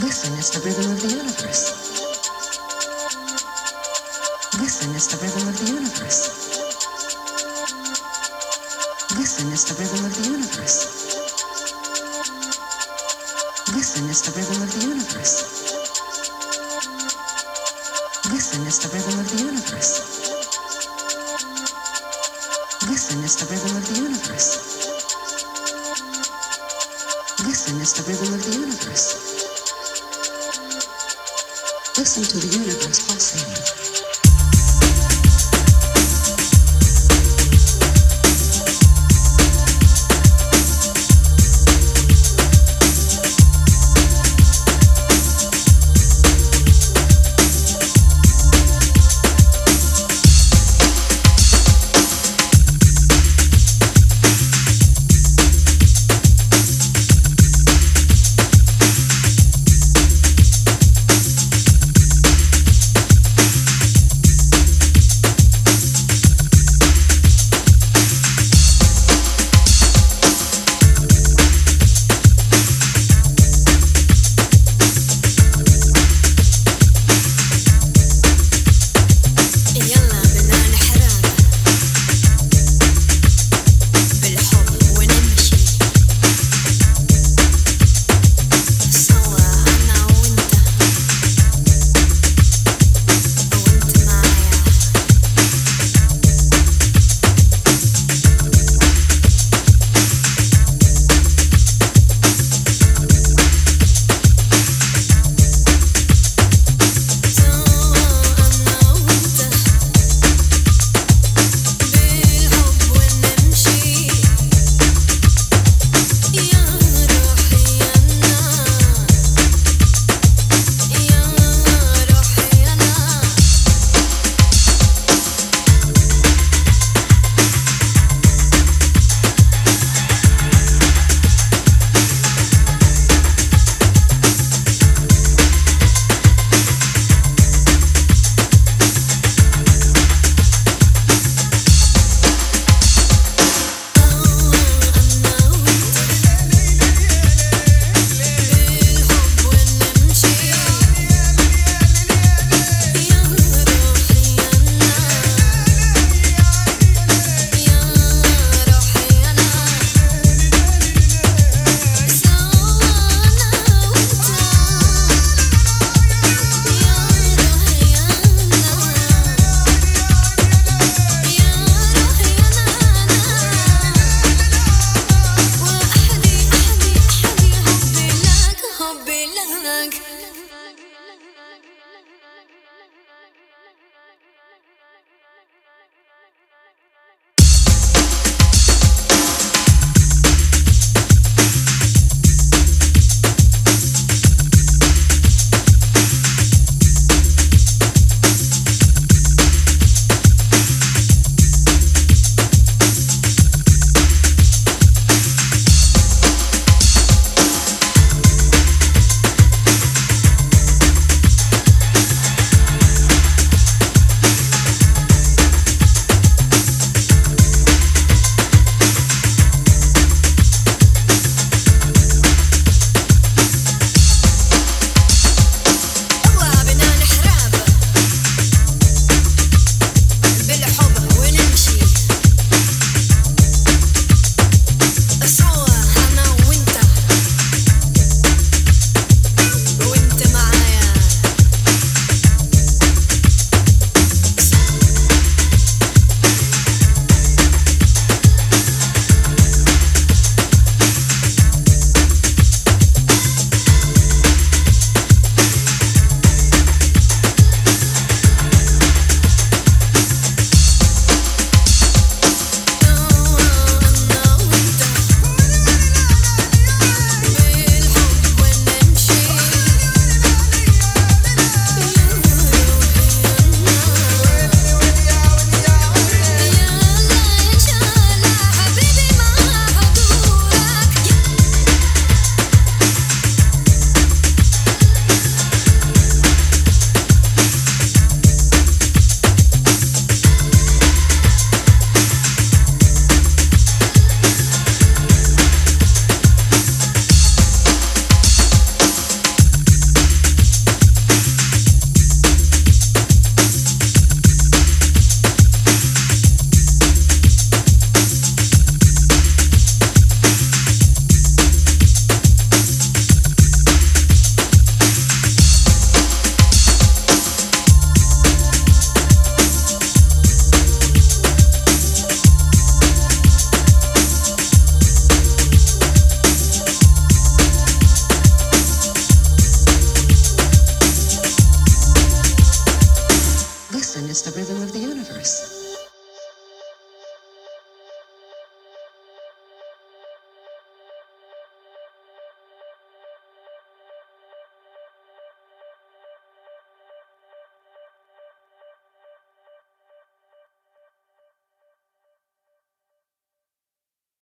Listen is the rhythm of the universe. Listen is the rhythm of the universe. Listen is the rhythm of the universe. Listen is the rhythm of the universe. Listen is the rhythm of the universe. Listen is the rhythm of the universe. Listen is the rhythm of the universe. Listen to the universe pulsating. Mr. rhythm.